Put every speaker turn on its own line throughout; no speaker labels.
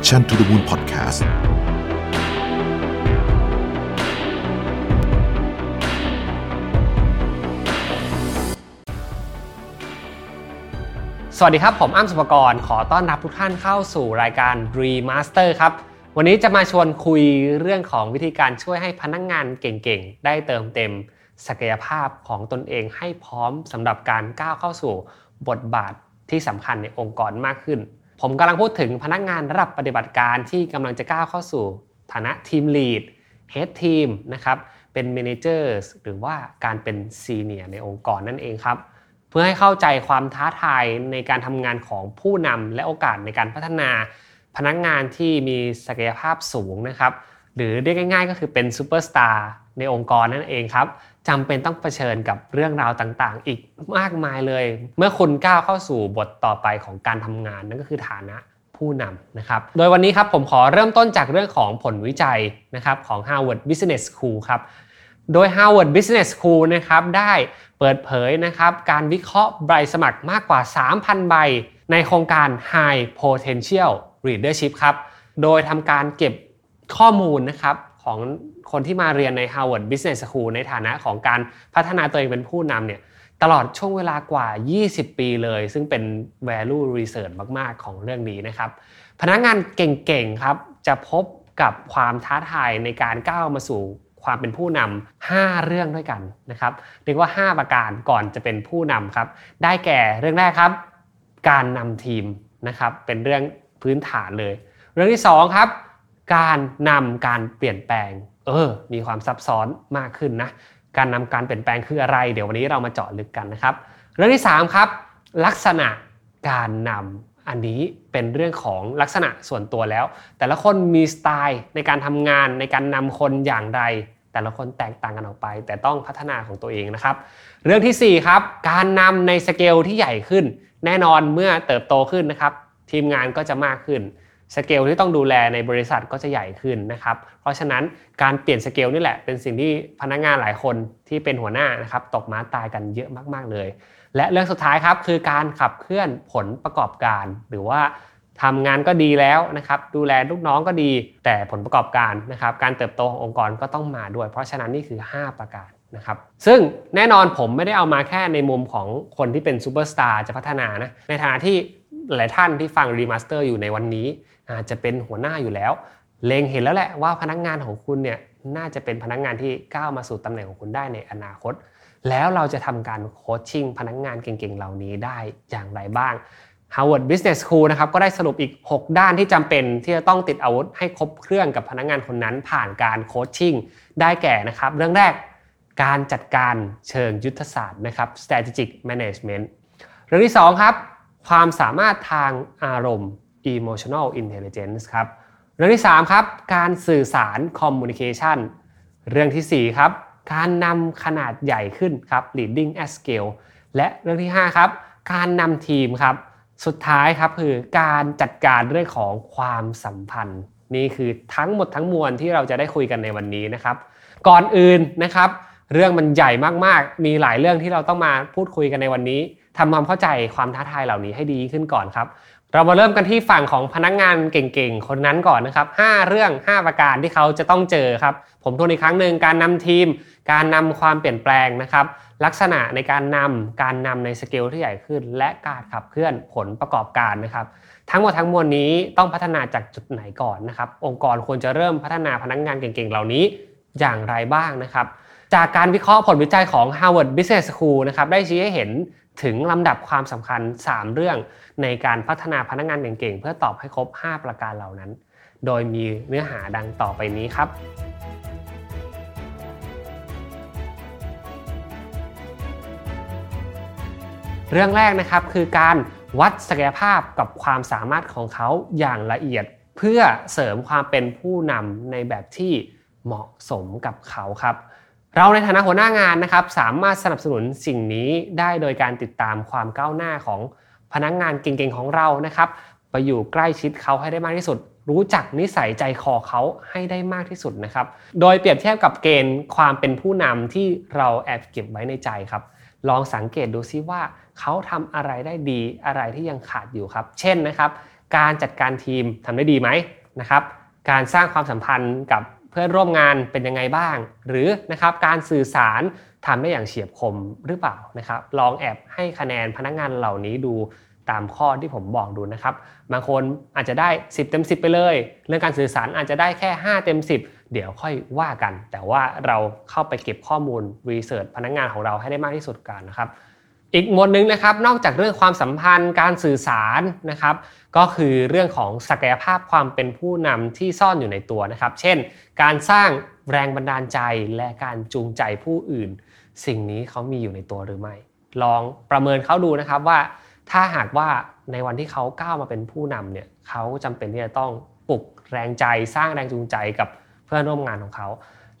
Mission to the Moon Podcast
สวัสดีครับ ผมอ้ำสุภกร ขอต้อนรับทุกท่านเข้าสู่รายการ Remaster ครับ วันนี้จะมาชวนคุยเรื่องของวิธีการช่วยให้พนักงงานเก่งๆ ได้เติมเต็มศักยภาพของตนเองให้พร้อมสำหรับการก้าวเข้าสู่บทบาทที่สำคัญในองค์กรมากขึ้น ผมกำลังพูดถึงพนักงานระดับปฏิบัติการที่กำลังจะก้าวเข้าสู่ฐานะ team lead head team นะครับเป็น manager หรือว่าการเป็น senior ในองค์กรนั่นเองครับ เพื่อให้เข้าใจความท้าทายในการทำงานของผู้นำและโอกาสในการพัฒนา พนักงานที่มีศักยภาพสูงนะครับหรือเรียกง่ายๆ ก็คือเป็นซูเปอร์สตาร์ในองค์กรนั่นเองครับ จำเป็นต้องเผชิญกับเรื่องราวต่างๆ อีกมากมายเลย เมื่อคุณก้าวเข้าสู่บทต่อไปของการทำงานนั่นก็คือฐานะผู้นำนะครับ โดยวันนี้ครับผมขอเริ่มต้นจากเรื่องของผลวิจัยนะครับของ Harvard Business School ครับ โดย Harvard Business School นะครับได้เปิดเผยนะครับการวิเคราะห์ใบสมัครมากกว่า 3,000 ใบ ในโครงการ High Potential Leadership ครับ โดยทำการเก็บข้อมูลนะครับ ของคนที่มาเรียนใน Harvard Business School ในฐานะของการพัฒนาตัวเองเป็นผู้นำเนี่ยตลอดช่วงเวลากว่า 20 ปีเลย ซึ่งเป็น value research มาก ๆ ของเรื่องนี้นะครับ พนักงานเก่ง ๆ ครับ จะพบกับความท้าทายในการก้าวมาสู่ความเป็นผู้นำ5เรื่องด้วยกันนะครับเรียกว่า 5 ประการก่อนจะเป็นผู้นำครับ ได้แก่เรื่องแรกครับ การนำทีมนะครับ เป็นเรื่องพื้นฐานเลย เรื่องที่ 2 ครับ การนำการเปลี่ยนแปลง เออ มีความซับซ้อนมากขึ้นนะ การนำการเปลี่ยนแปลงคืออะไร เดี๋ยววันนี้เรามาเจาะลึกกันนะครับ เรื่องที่ 3 ครับ ลักษณะการนำอันนี้เป็นเรื่องของลักษณะส่วนตัวแล้ว แต่ละคนมีสไตล์ในการทำงานในการนำคนอย่างไร แต่ละคนแตกต่างกันออกไป แต่ต้องพัฒนาของตัวเองนะครับ เรื่องที่ 4 ครับ การนำในสเกลที่ใหญ่ขึ้น แน่นอนเมื่อเติบโตขึ้นนะครับ ทีมงานก็จะมากขึ้น สเกลที่ต้องดูแลในบริษัทก็จะใหญ่ขึ้นนะครับ เพราะฉะนั้นการเปลี่ยนสเกลนี่แหละเป็นสิ่งที่พนักงานหลายคนที่เป็นหัวหน้านะครับตกม้าตายกันเยอะมากๆเลย และเรื่องสุดท้ายครับคือการขับเคลื่อนผลประกอบการ หรือว่าทำงานก็ดีแล้วนะครับดูแลลูกน้องก็ดี แต่ผลประกอบการนะครับการเติบโตขององค์กรก็ต้องมาด้วย เพราะฉะนั้นนี่คือ 5 ประการนะครับซึ่งแน่นอนผมไม่ได้เอามาแค่ในมุมของคนที่เป็นซูเปอร์สตาร์จะพัฒนานะในฐานะที่ หลายท่านที่ฟัง Remaster อยู่ในวันนี้ อาจจะเป็นหัวหน้าอยู่แล้ว เล็งเห็นแล้วแหละว่าพนักงานของคุณเนี่ยน่าจะเป็นพนักงานที่ก้าวมาสู่ตำแหน่งของคุณได้ในอนาคต แล้วเราจะทำการ coaching พนักงานเก่งๆ เหล่านี้ได้อย่างไรบ้าง Harvard Business School นะครับก็ได้สรุปอีก 6 ด้านที่จำเป็นที่จะต้องติดอาวุธให้ครบเครื่องกับพนักงานคนนั้นผ่านการ coachingได้แก่นะครับ เรื่องแรกการจัดการเชิงยุทธศาสตร์นะครับ strategic management เรื่องที่ 2 ครับ ความสามารถทางอารมณ์ emotional intelligence ครับ เรื่องที่ 3 ครับ การสื่อสาร communication เรื่องที่ 4 ครับ การนำขนาดใหญ่ขึ้นครับ leading at scale และเรื่องที่ 5 ครับ การนำทีมครับ สุดท้ายครับคือการจัดการเรื่องของความสัมพันธ์ นี่คือทั้งหมดทั้งมวลที่เราจะได้คุยกันในวันนี้นะครับ ก่อนอื่นนะครับ เรื่องมันใหญ่มากๆ มีหลายเรื่องที่เราต้องมาพูดคุยกันในวันนี้ ทำความเข้าใจความท้าทายเหล่านี้ให้ดีขึ้นก่อนครับ เรามาเริ่มกันที่ฝั่งของพนักงงานเก่งๆ คนนั้นก่อนนะครับ 5 เรื่อง 5 ประการที่เขาจะต้องเจอครับ ผมทวนอีกครั้งหนึ่งการนำทีม การนำความเปลี่ยนแปลงนะครับ ลักษณะในการนำการนำในสเกลที่ใหญ่ขึ้น และการขับเคลื่อนผลประกอบการนะครับ ทั้งหมดทั้งมวลนี้ต้องพัฒนาจากจุดไหนก่อนนะครับ องค์กรควรจะเริ่มพัฒนาพนักงงานเก่งๆ เหล่านี้อย่างไรบ้างนะครับจากการวิเคราะห์ผลวิจัยของ Harvard Business School นะครับได้ชี้ให้เห็น ถึงลำดับความสำคัญ 3 เรื่องในการพัฒนาพนักงานเก่งๆ เพื่อตอบให้ครบ 5 ประการเหล่านั้น โดยมีเนื้อหาดังต่อไปนี้ครับ เรื่องแรกนะครับคือการวัดศักยภาพกับความสามารถของเขาอย่างละเอียด เพื่อเสริมความเป็นผู้นำในแบบที่เหมาะสมกับเขาครับ เราในฐานะหัวหน้างานนะครับสามารถสนับสนุนสิ่งนี้ได้โดยการติดตามความก้าวหน้าของพนักงงานเก่งๆของเรานะครับไปอยู่ใกล้ชิดเขาให้ได้มากที่สุด รู้จักนิสัยใจคอเขาให้ได้มากที่สุดนะครับ โดยเปรียบเทียบกับเกณฑ์ความเป็นผู้นำที่เราแอบเก็บไว้ในใจครับ ลองสังเกตดูซิว่าเขาทำอะไรได้ดีอะไรที่ยังขาดอยู่ครับ เช่นนะครับ การจัดการทีมทำได้ดีไหมนะครับ การสร้างความสัมพันธ์กับ พื่อนร่วมงานเป็นยังไงบ้าง หรือนะครับการสื่อสารทำได้อย่างเฉียบคมหรือเปล่านะครับ ลองแอบให้คะแนนพนักงานเหล่านี้ดูตามข้อที่ผมบอกดูนะครับ บางคนอาจจะได้ 10 เต็ม 10 ไปเลย เรื่องการสื่อสารอาจจะได้แค่ 5 เต็ม 10 เดี๋ยวค่อยว่ากัน แต่ว่าเราเข้าไปเก็บข้อมูลรีเสิร์ชพนักงานของเราให้ได้มากที่สุดกันนะครับ อีกหมวดหนึ่งนะครับนอกจากเรื่องความสัมพันธ์การสื่อสารนะครับ ก็คือเรื่องของศักยภาพความเป็นผู้นำที่ซ่อนอยู่ในตัวนะครับ เช่น การสร้างแรงบันดาลใจและการจูงใจผู้อื่น สิ่งนี้เขามีอยู่ในตัวหรือไม่ ลองประเมินเขาดูนะครับว่า ถ้าหากว่าในวันที่เขาก้าวมาเป็นผู้นำเนี่ยเขาจำเป็นที่จะต้องปลุกแรงใจสร้างแรงจูงใจกับเพื่อนร่วมงานของเขา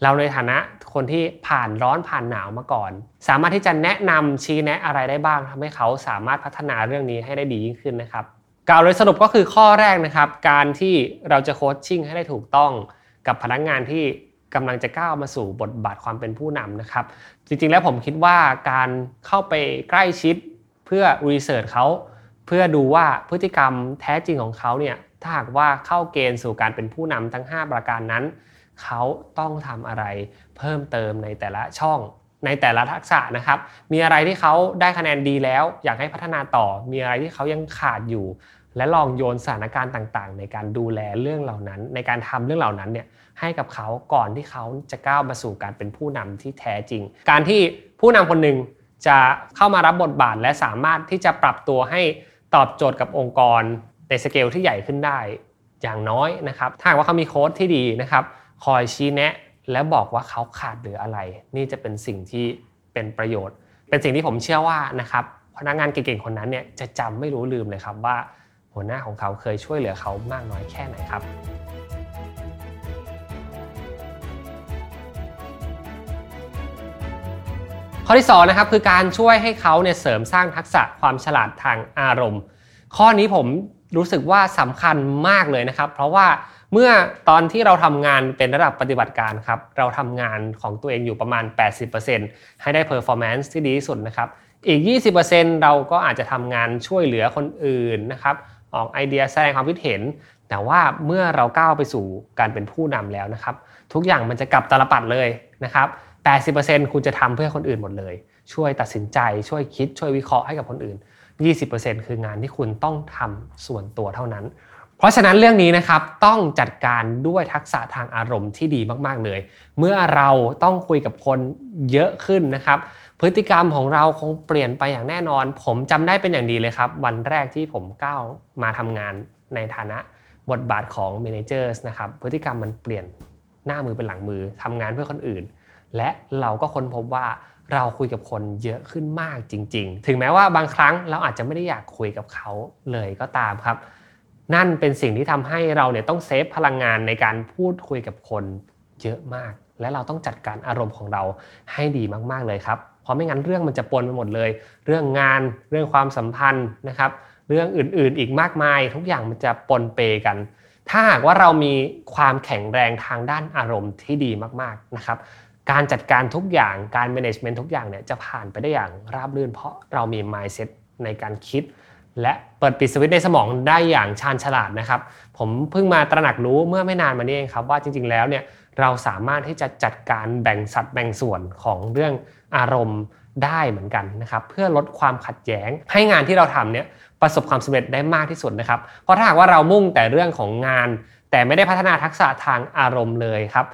เราในฐานะคนที่ผ่านร้อนผ่านหนาวมาก่อน สามารถที่จะแนะนำชี้แนะอะไรได้บ้างทำให้เขาสามารถพัฒนาเรื่องนี้ให้ได้ดียิ่งขึ้นนะครับกล่าวโดยสรุปก็คือข้อแรกนะครับ การที่เราจะโคชชิ่งให้ได้ถูกต้องกับพนักงานที่กำลังจะก้าวมาสู่บทบาทความเป็นผู้นำนะครับ จริงๆแล้วผมคิดว่าการเข้าไปใกล้ชิดเพื่อรีเสิร์ชเขาเพื่อดูว่าพฤติกรรมแท้จริงของเขาเนี่ยถ้าหากว่าเข้าเกณฑ์สู่การเป็นผู้นำทั้ง 5 ประการนั้น เขาต้องทำอะไรเพิ่มเติมในแต่ละช่องในแต่ละทักษะนะครับ มีอะไรที่เขาได้คะแนนดีแล้ว อยากให้พัฒนาต่อ มีอะไรที่เขายังขาดอยู่ และลองโยนสถานการณ์ต่างๆ ในการดูแลเรื่องเหล่านั้น ในการทำเรื่องเหล่านั้นเนี่ยให้กับเขาก่อนที่เขาจะก้าวมาสู่การเป็นผู้นำที่แท้จริง การที่ผู้นำคนหนึ่งจะเข้ามารับบทบาทและสามารถที่จะปรับตัวให้ตอบโจทย์กับองค์กรในสเกลที่ใหญ่ขึ้นได้ อย่างน้อยนะครับ ถ้าว่าเขามีโค้ดที่ดีนะครับ คอยชี้แนะ และบอกว่าเขาขาดหรืออะไร นี่จะเป็นสิ่งที่เป็นประโยชน์ เป็นสิ่งที่ผมเชื่อว่านะครับพนักงานเก่งๆคนนั้นเนี่ยจะจำไม่รู้ลืมเลยครับว่าหัวหน้าของเขาเคยช่วยเหลือเขามากน้อยแค่ไหนครับข้อที่2นะครับคือการช่วยให้เขาเนี่ยเสริมสร้างทักษะความฉลาดทางอารมณ์ ข้อนี้ผมรู้สึกว่าสำคัญมากเลยนะครับ เพราะว่า เมื่อตอนที่เราทำงานเป็นระดับปฏิบัติการครับเราทำงานของตัวเองอยู่ประมาณ 80%ให้ได้ performance ที่ดีที่สุดนะครับอีก 20%เราก็อาจจะทำงานช่วยเหลือคนอื่นนะครับออกไอเดียแสดงความคิดเห็น แต่ว่าเมื่อเราก้าวไปสู่การเป็นผู้นำแล้วนะครับ ทุกอย่างมันจะกลับตลปัดเลยนะครับ 80%คุณจะทำเพื่อคนอื่นหมดเลย ช่วยตัดสินใจ ช่วยคิด ช่วยวิเคราะห์ให้กับคนอื่น 20%คืองานที่คุณต้องทำส่วนตัวเท่านั้น เพราะฉะนั้นเรื่องนี้นะครับต้องจัดการด้วยทักษะทางอารมณ์ที่ดีมากๆเลย เมื่อเราต้องคุยกับคนเยอะขึ้นนะครับ พฤติกรรมของเราคงเปลี่ยนไปอย่างแน่นอน ผมจำได้เป็นอย่างดีเลยครับ วันแรกที่ผมก้าวมาทำงานในฐานะบทบาทของ managers นะครับพฤติกรรมมันเปลี่ยนหน้ามือเป็นหลังมือทำงานเพื่อคนอื่น และเราก็ค้นพบว่าเราคุยกับคนเยอะขึ้นมากจริง ๆ ถึงแม้ว่าบางครั้งเราอาจจะไม่ได้อยากคุยกับเขาเลยก็ตามครับ นั่นเป็นสิ่งที่ทำให้เราเนี่ยต้องเซฟพลังงานในการพูดคุยกับคนเยอะมาก และเราต้องจัดการอารมณ์ของเราให้ดีมากๆเลยครับเพราะไม่งั้นเรื่องมันจะปนไปหมดเลย เรื่องงานเรื่องความสัมพันธ์นะครับ เรื่องอื่นๆอีกมากมาย ทุกอย่างมันจะปนเปกัน ถ้าหากว่าเรามีความแข็งแรงทางด้านอารมณ์ที่ดีมากๆนะครับการจัดการทุกอย่างการ management ทุกอย่างเนี่ยจะผ่านไปได้อย่างราบรื่น เพราะเรามี mindset ในการคิด และเปิดปิดสวิตช์ในสมองได้อย่างชาญฉลาดนะครับ ผมเพิ่งมาตระหนักรู้เมื่อไม่นานมานี้เองครับว่าจริง ๆ แล้วเนี่ยเราสามารถที่จะจัดการแบ่งสัดแบ่งส่วนของเรื่องอารมณ์ได้เหมือนกันนะครับ เพื่อลดความขัดแย้ง ให้งานที่เราทำเนี่ยประสบความสำเร็จได้มากที่สุดนะครับ เพราะถ้าหากว่าเรามุ่งแต่เรื่องของงาน แต่ไม่ได้พัฒนาทักษะทางอารมณ์เลยครับ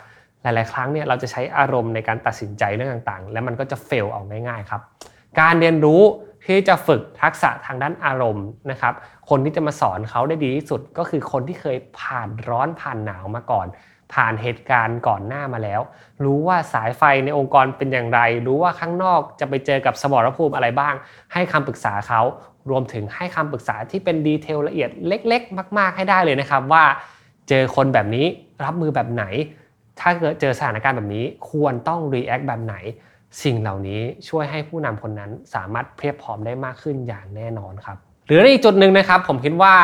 หลาย ๆ ครั้งเนี่ยเราจะใช้อารมณ์ในการตัดสินใจเรื่องต่าง ๆ แล้วมันก็จะเฟลออกง่าย ๆ ครับ การเรียนรู้ ที่จะฝึกทักษะทางด้านอารมณ์นะครับ คนที่จะมาสอนเขาได้ดีที่สุดก็คือคนที่เคยผ่านร้อนผ่านหนาวมาก่อน ผ่านเหตุการณ์ก่อนหน้ามาแล้ว รู้ว่าสายไฟในองค์กรเป็นอย่างไร รู้ว่าข้างนอกจะไปเจอกับสมรภูมิอะไรบ้าง ให้คำปรึกษาเขารวมถึงให้คำปรึกษาที่เป็นดีเทลละเอียดเล็ก ๆ มาก ๆ ให้ได้เลยนะครับว่าเจอคนแบบนี้รับมือแบบไหน ถ้าเกิดเจอสถานการณ์แบบนี้ควรต้อง react แบบไหน สิ่งเหล่านี้ช่วยให้ผู้นำคนนั้นสามารถเพียบพร้อมได้มากขึ้นอย่างแน่นอนครับ หรือในอีกจุดหนึ่งนะครับ ผมคิดว่า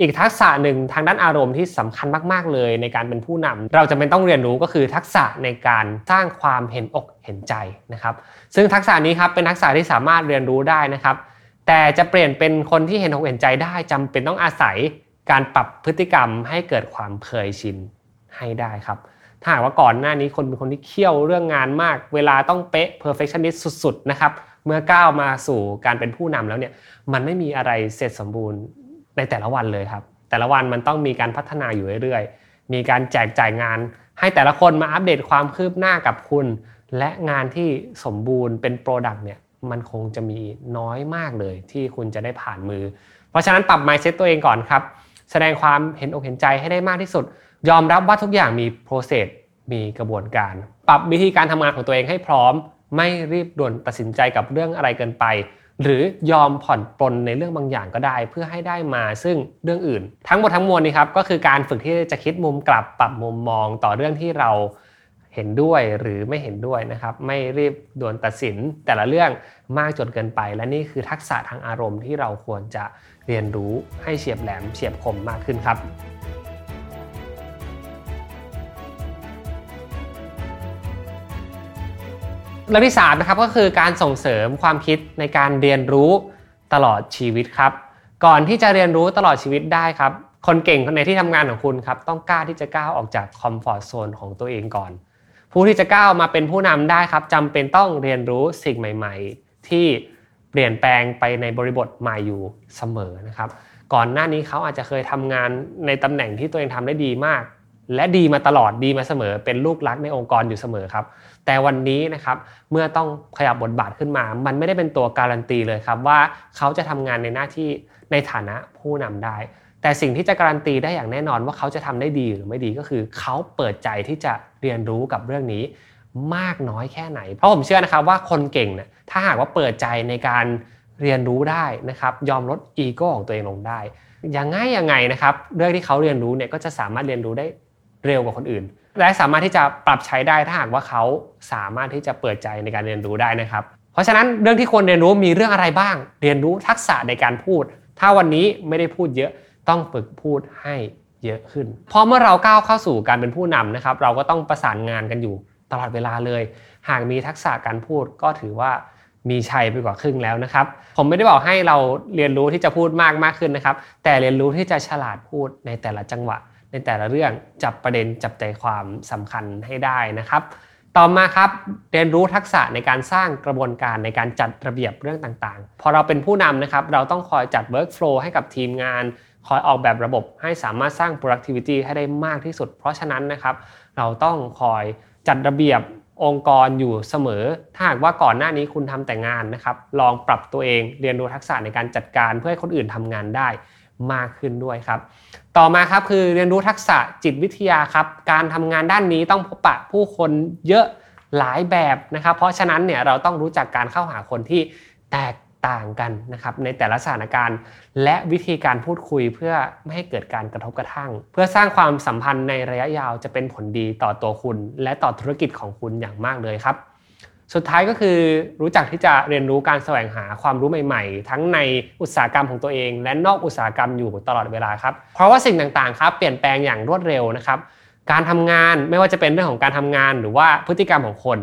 อีกทักษะหนึ่งทางด้านอารมณ์ที่สำคัญมากๆ เลยในการเป็นผู้นำเราจะเป็นต้องเรียนรู้ก็คือทักษะในการสร้างความเห็นอกเห็นใจนะครับ ซึ่งทักษะนี้ครับเป็นทักษะที่สามารถเรียนรู้ได้นะครับ แต่จะเปลี่ยนเป็นคนที่เห็นอกเห็นใจได้จำเป็นต้องอาศัยการปรับพฤติกรรมให้เกิดความเคยชินให้ได้ครับ ถ้าหากว่าก่อนหน้านี้คนเป็นคนที่เคี่ยวเรื่องงานมาก เวลาต้องเป๊ะ perfectionist สุดๆนะครับเมื่อก้าวมาสู่การเป็นผู้นำแล้วเนี่ยมันไม่มีอะไรเสร็จสมบูรณ์ในแต่ละวันเลยครับ แต่ละวันมันต้องมีการพัฒนาอยู่เรื่อยๆ มีการแจกจ่ายงาน ให้แต่ละคนมาอัปเดตความคืบหน้ากับคุณ และงานที่สมบูรณ์เป็น product เนี่ยมันคงจะมีน้อยมากเลยที่คุณจะได้ผ่านมือ เพราะฉะนั้นปรับ mindset ตัวเองก่อนครับ แสดงความเห็นอกเห็นใจให้ได้มากที่สุด ยอมรับว่าทุกอย่างมี process มีกระบวนการ ปรับวิธีการทำงานของตัวเองให้พร้อม ไม่รีบด่วนตัดสินใจกับเรื่องอะไรเกินไป หรือยอมผ่อนปลนในเรื่องบางอย่างก็ได้ เพื่อให้ได้มาซึ่งเรื่องอื่น ทั้งหมดทั้งมวลนี้ครับก็คือการฝึกที่จะคิดมุมกลับปรับมุมมองต่อเรื่องที่เราเห็นด้วยหรือไม่เห็นด้วยนะครับไม่รีบด่วนตัดสินแต่ละเรื่องมากจนเกินไป และนี่คือทักษะทางอารมณ์ที่เราควรจะเรียนรู้ให้เฉียบแหลมเฉียบคมมากขึ้นครับ เรื่องที่3นะครับก็คือการส่งเสริมความคิดในการเรียนรู้ตลอดชีวิตครับ ก่อนที่จะเรียนรู้ตลอดชีวิตได้ครับ คนเก่งคนในที่ทำงานของคุณครับต้องกล้าที่จะก้าวออกจากคอมฟอร์ทโซนของตัวเองก่อน ผู้ที่จะก้าวมาเป็นผู้นำได้ครับจำเป็นต้องเรียนรู้สิ่งใหม่ ๆ ที่เปลี่ยนแปลงไปในบริบทใหม่อยู่เสมอนะครับ ก่อนหน้านี้เขาอาจจะเคยทำงานในตำแหน่งที่ตัวเองทำได้ดีมาก และดีมาตลอดดีมาเสมอ เป็นลูกรักในองค์กรอยู่เสมอครับ แต่วันนี้นะครับเมื่อต้องขยับบทบาทขึ้นมา มันไม่ได้เป็นตัวการันตีเลยครับว่าเขาจะทำงานในหน้าที่ในฐานะผู้นำได้ แต่สิ่งที่จะการันตีได้อย่างแน่นอนว่าเขาจะทำได้ดีหรือไม่ดีก็คือ เขาเปิดใจที่จะเรียนรู้กับเรื่องนี้มากน้อยแค่ไหน เพราะผมเชื่อนะครับว่าคนเก่งเนี่ยถ้าหากว่าเปิดใจในการเรียนรู้ได้นะครับ ยอมลดอีโก้ของตัวเองลงได้ยังไงยังไงนะครับ เรื่องที่เขาเรียนรู้เนี่ยก็จะสามารถเรียนรู้ได้เร็วกว่าคนอื่น และสามารถที่จะปรับใช้ได้ถ้าหากว่าเขาสามารถที่จะเปิดใจในการเรียนรู้ได้นะครับ เพราะฉะนั้นเรื่องที่ควรเรียนรู้มีเรื่องอะไรบ้าง เรียนรู้ทักษะในการพูด ถ้าวันนี้ไม่ได้พูดเยอะต้องฝึกพูดให้เยอะขึ้น พอเมื่อเราก้าวเข้าสู่การเป็นผู้นำนะครับ เราก็ต้องประสานงานกันอยู่ตลอดเวลาเลย หากมีทักษะการพูดก็ถือว่ามีชัยไปกว่าครึ่งแล้วนะครับ ผมไม่ได้บอกให้เราเรียนรู้ที่จะพูดมากมากขึ้นนะครับ แต่เรียนรู้ที่จะฉลาดพูดในแต่ละจังหวะ ในแต่ละเรื่องจับประเด็นจับใจความสำคัญให้ได้นะครับ ต่อมาครับเรียนรู้ทักษะในการสร้างกระบวนการในการจัดระเบียบเรื่องต่างๆ พอเราเป็นผู้นำนะครับเราต้องคอยจัด workflow ให้กับทีมงานคอยออกแบบระบบให้สามารถสร้าง productivity ให้ได้มากที่สุด เพราะฉะนั้นนะครับเราต้องคอยจัดระเบียบองค์กรอยู่เสมอ ถ้าหากว่าก่อนหน้านี้คุณทำแต่งานนะครับ ลองปรับตัวเองเรียนรู้ทักษะในการจัดการเพื่อให้คนอื่นทำงานได้ มากขึ้นด้วยครับ ต่อมาครับคือเรียนรู้ทักษะจิตวิทยาครับ การทำงานด้านนี้ต้องพบปะผู้คนเยอะหลายแบบนะครับ เพราะฉะนั้นเนี่ยเราต้องรู้จักการเข้าหาคนที่แตกต่างกันนะครับในแต่ละสถานการณ์ และวิธีการพูดคุยเพื่อไม่ให้เกิดการกระทบกระทั่ง เพื่อสร้างความสัมพันธ์ในระยะยาวจะเป็นผลดีต่อตัวคุณ และต่อธุรกิจของคุณอย่างมากเลยครับ สุดท้ายก็คือรู้จักที่จะเรียนรู้การแสวงหาความรู้ใหม่ ๆ ทั้งในอุตสาหกรรมของตัวเอง และนอกอุตสาหกรรมอยู่ตลอดเวลาครับเพราะว่าสิ่งต่างๆครับเปลี่ยนแปลงอย่างรวดเร็วนะครับการทำงานไม่ว่าจะเป็นเรื่องของการทำงานหรือว่าพฤติกรรมของคน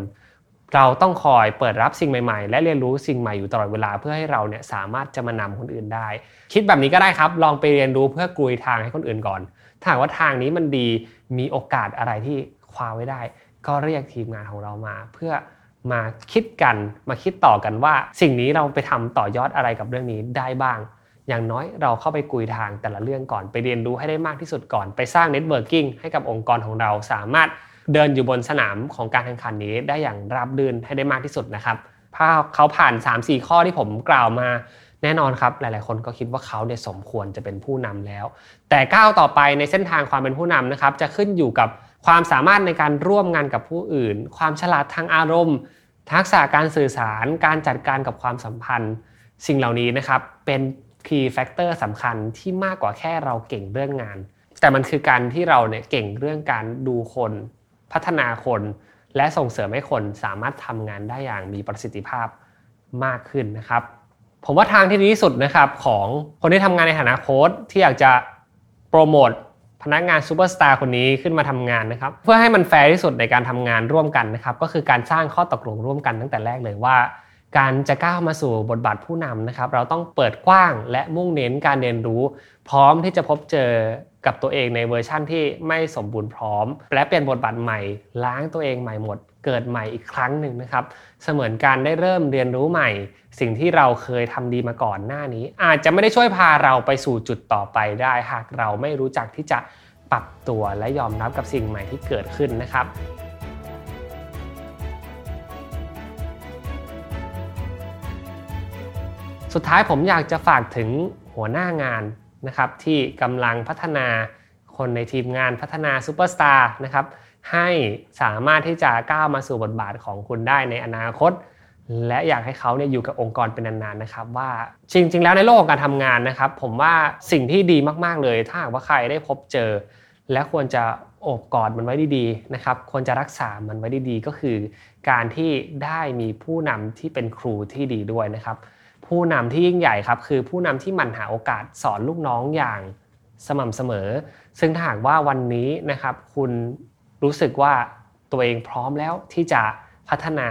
เราต้องคอยเปิดรับสิ่งใหม่ๆ และเรียนรู้สิ่งใหม่อยู่ตลอดเวลา เพื่อให้เราเนี่ยสามารถจะมานำคนอื่นได้ คิดแบบนี้ก็ได้ครับ ลองไปเรียนรู้เพื่อกลุยทางให้คนอื่นก่อน ถ้าหากว่าทางนี้มันดีมีโอกาสอะไรที่คว้าไว้ได้ ก็เรียกทีมงานของเรามา เพื่อ มาคิดกันมาคิดต่อกันว่า สิ่งนี้เราไปทำต่อยอดอะไรกับเรื่องนี้ได้บ้าง อย่างน้อยเราเข้าไปกรุยทางแต่ละเรื่องก่อนไปเรียนรู้ให้ได้มากที่สุดก่อน ไปสร้าง networking ให้กับองค์กรของเราสามารถเดินอยู่บนสนามของการแข่งขันนี้ได้อย่างราบรื่นให้ได้มากที่สุดนะครับถ้าเขาผ่าน 3-4 ข้อที่ผมกล่าวมาแน่นอนครับหลาย ๆ คนก็คิดว่าเขาเนี่ยสมควรจะเป็นผู้นำแล้ว แต่ก้าวต่อไปในเส้นทางความเป็นผู้นำนะครับจะขึ้นอยู่กับ ความสามารถในการร่วมงานกับผู้อื่น ความฉลาดทางอารมณ์ ทักษะการสื่อสาร การจัดการกับความสัมพันธ์ สิ่งเหล่านี้นะครับเป็น key factor สำคัญที่มากกว่าแค่เราเก่งเรื่องงาน แต่มันคือการที่เราเนี่ยเก่งเรื่องการดูคน พัฒนาคน และส่งเสริมให้คนสามารถทำงานได้อย่างมีประสิทธิภาพมากขึ้นนะครับ ผมว่าทางที่ดีที่สุดนะครับของคนที่ทำงานในฐานะโค้ชที่อยากจะโปรโมท พนักงานซูเปอร์สตาร์คนนี้ขึ้นมาทำงานนะครับเพื่อให้มันแฟร์ที่สุดในการทำงานร่วมกันนะครับก็คือการสร้างข้อตกลงร่วมกันตั้งแต่แรกเลยว่า การจะก้าวมาสู่บทบาทผู้นำนะครับเราต้องเปิดกว้างและมุ่งเน้นการเรียนรู้ พร้อมที่จะพบเจอกับตัวเองในเวอร์ชั่นที่ไม่สมบูรณ์พร้อม และเปลี่ยนบทบาทใหม่ล้างตัวเองใหม่หมด เกิดใหม่อีกครั้งหนึ่งนะครับ เสมือนการได้เริ่มเรียนรู้ใหม่ สิ่งที่เราเคยทำดีมาก่อนหน้านี้ อาจจะไม่ได้ช่วยพาเราไปสู่จุดต่อไปได้ หากเราไม่รู้จักที่จะปรับตัวและยอมรับกับสิ่งใหม่ที่เกิดขึ้นนะครับสุดท้ายผมอยากจะฝากถึงหัวหน้างานนะครับที่กำลังพัฒนาคนในทีมงานพัฒนาซูเปอร์สตาร์นะครับ ให้สามารถที่จะก้าวมาสู่บทบาทของคุณได้ในอนาคต และอยากให้เขาเนี่ยอยู่กับองค์กรเป็นนานๆนะครับ ว่าจริง ๆ แล้วในโลกของการทำงานนะครับ ผมว่าสิ่งที่ดีมากๆเลย ถ้าหากว่าใครได้พบเจอ และควรจะโอบกอดมันไว้ดีๆนะครับควรจะรักษามันไว้ดีๆ ก็คือ การที่ได้มีผู้นำที่เป็นครูที่ดีด้วยนะครับ ผู้นำที่ยิ่งใหญ่ครับคือผู้นำที่มันหาโอกาสสอนลูกน้องอย่างสม่ำเสมอ ซึ่งถ้าหากว่าวันนี้นะครับ คุณ รู้สึกว่าตัวเองพร้อมแล้วที่จะพัฒนา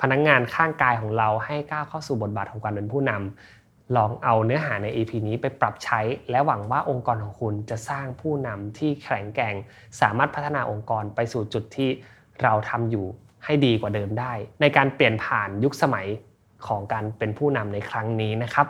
พนักงงานข้างกายของเราให้ก้าวเข้าสู่บทบาทของการเป็นผู้นำลองเอาเนื้อหาใน EP นี้ไปปรับใช้ และหวังว่าองค์กรของคุณจะสร้างผู้นำที่แข็งแกร่ง สามารถพัฒนาองค์กรไปสู่จุดที่เราทำอยู่ให้ดีกว่าเดิมได้ ในการเปลี่ยนผ่านยุคสมัยของการเป็นผู้นำในครั้งนี้นะครับ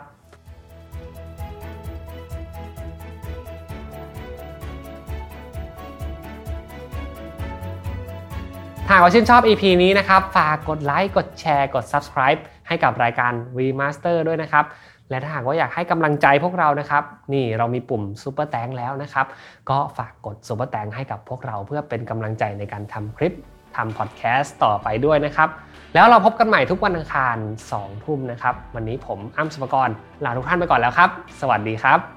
ถ้าว่าชื่นชอบ EP นี้นะครับ ฝากกดไลค์กดแชร์กด Subscribe ให้กับรายการ Remaster ด้วยนะครับ และถ้าหากว่าอยากให้กำลังใจพวกเรานะครับ นี่เรามีปุ่ม Super แตงแล้วนะครับ ก็ฝากกด Super แตงให้กับพวกเราเพื่อเป็นกำลังใจในการทำคลิปทำพอดแคสต์ต่อไปด้วยนะครับ แล้วเราพบกันใหม่ทุกวันอังคาร2ทุ่มนะครับ วันนี้ผมอ้ำสุภกรลาทุกท่านไปก่อนแล้วครับ สวัสดีครับ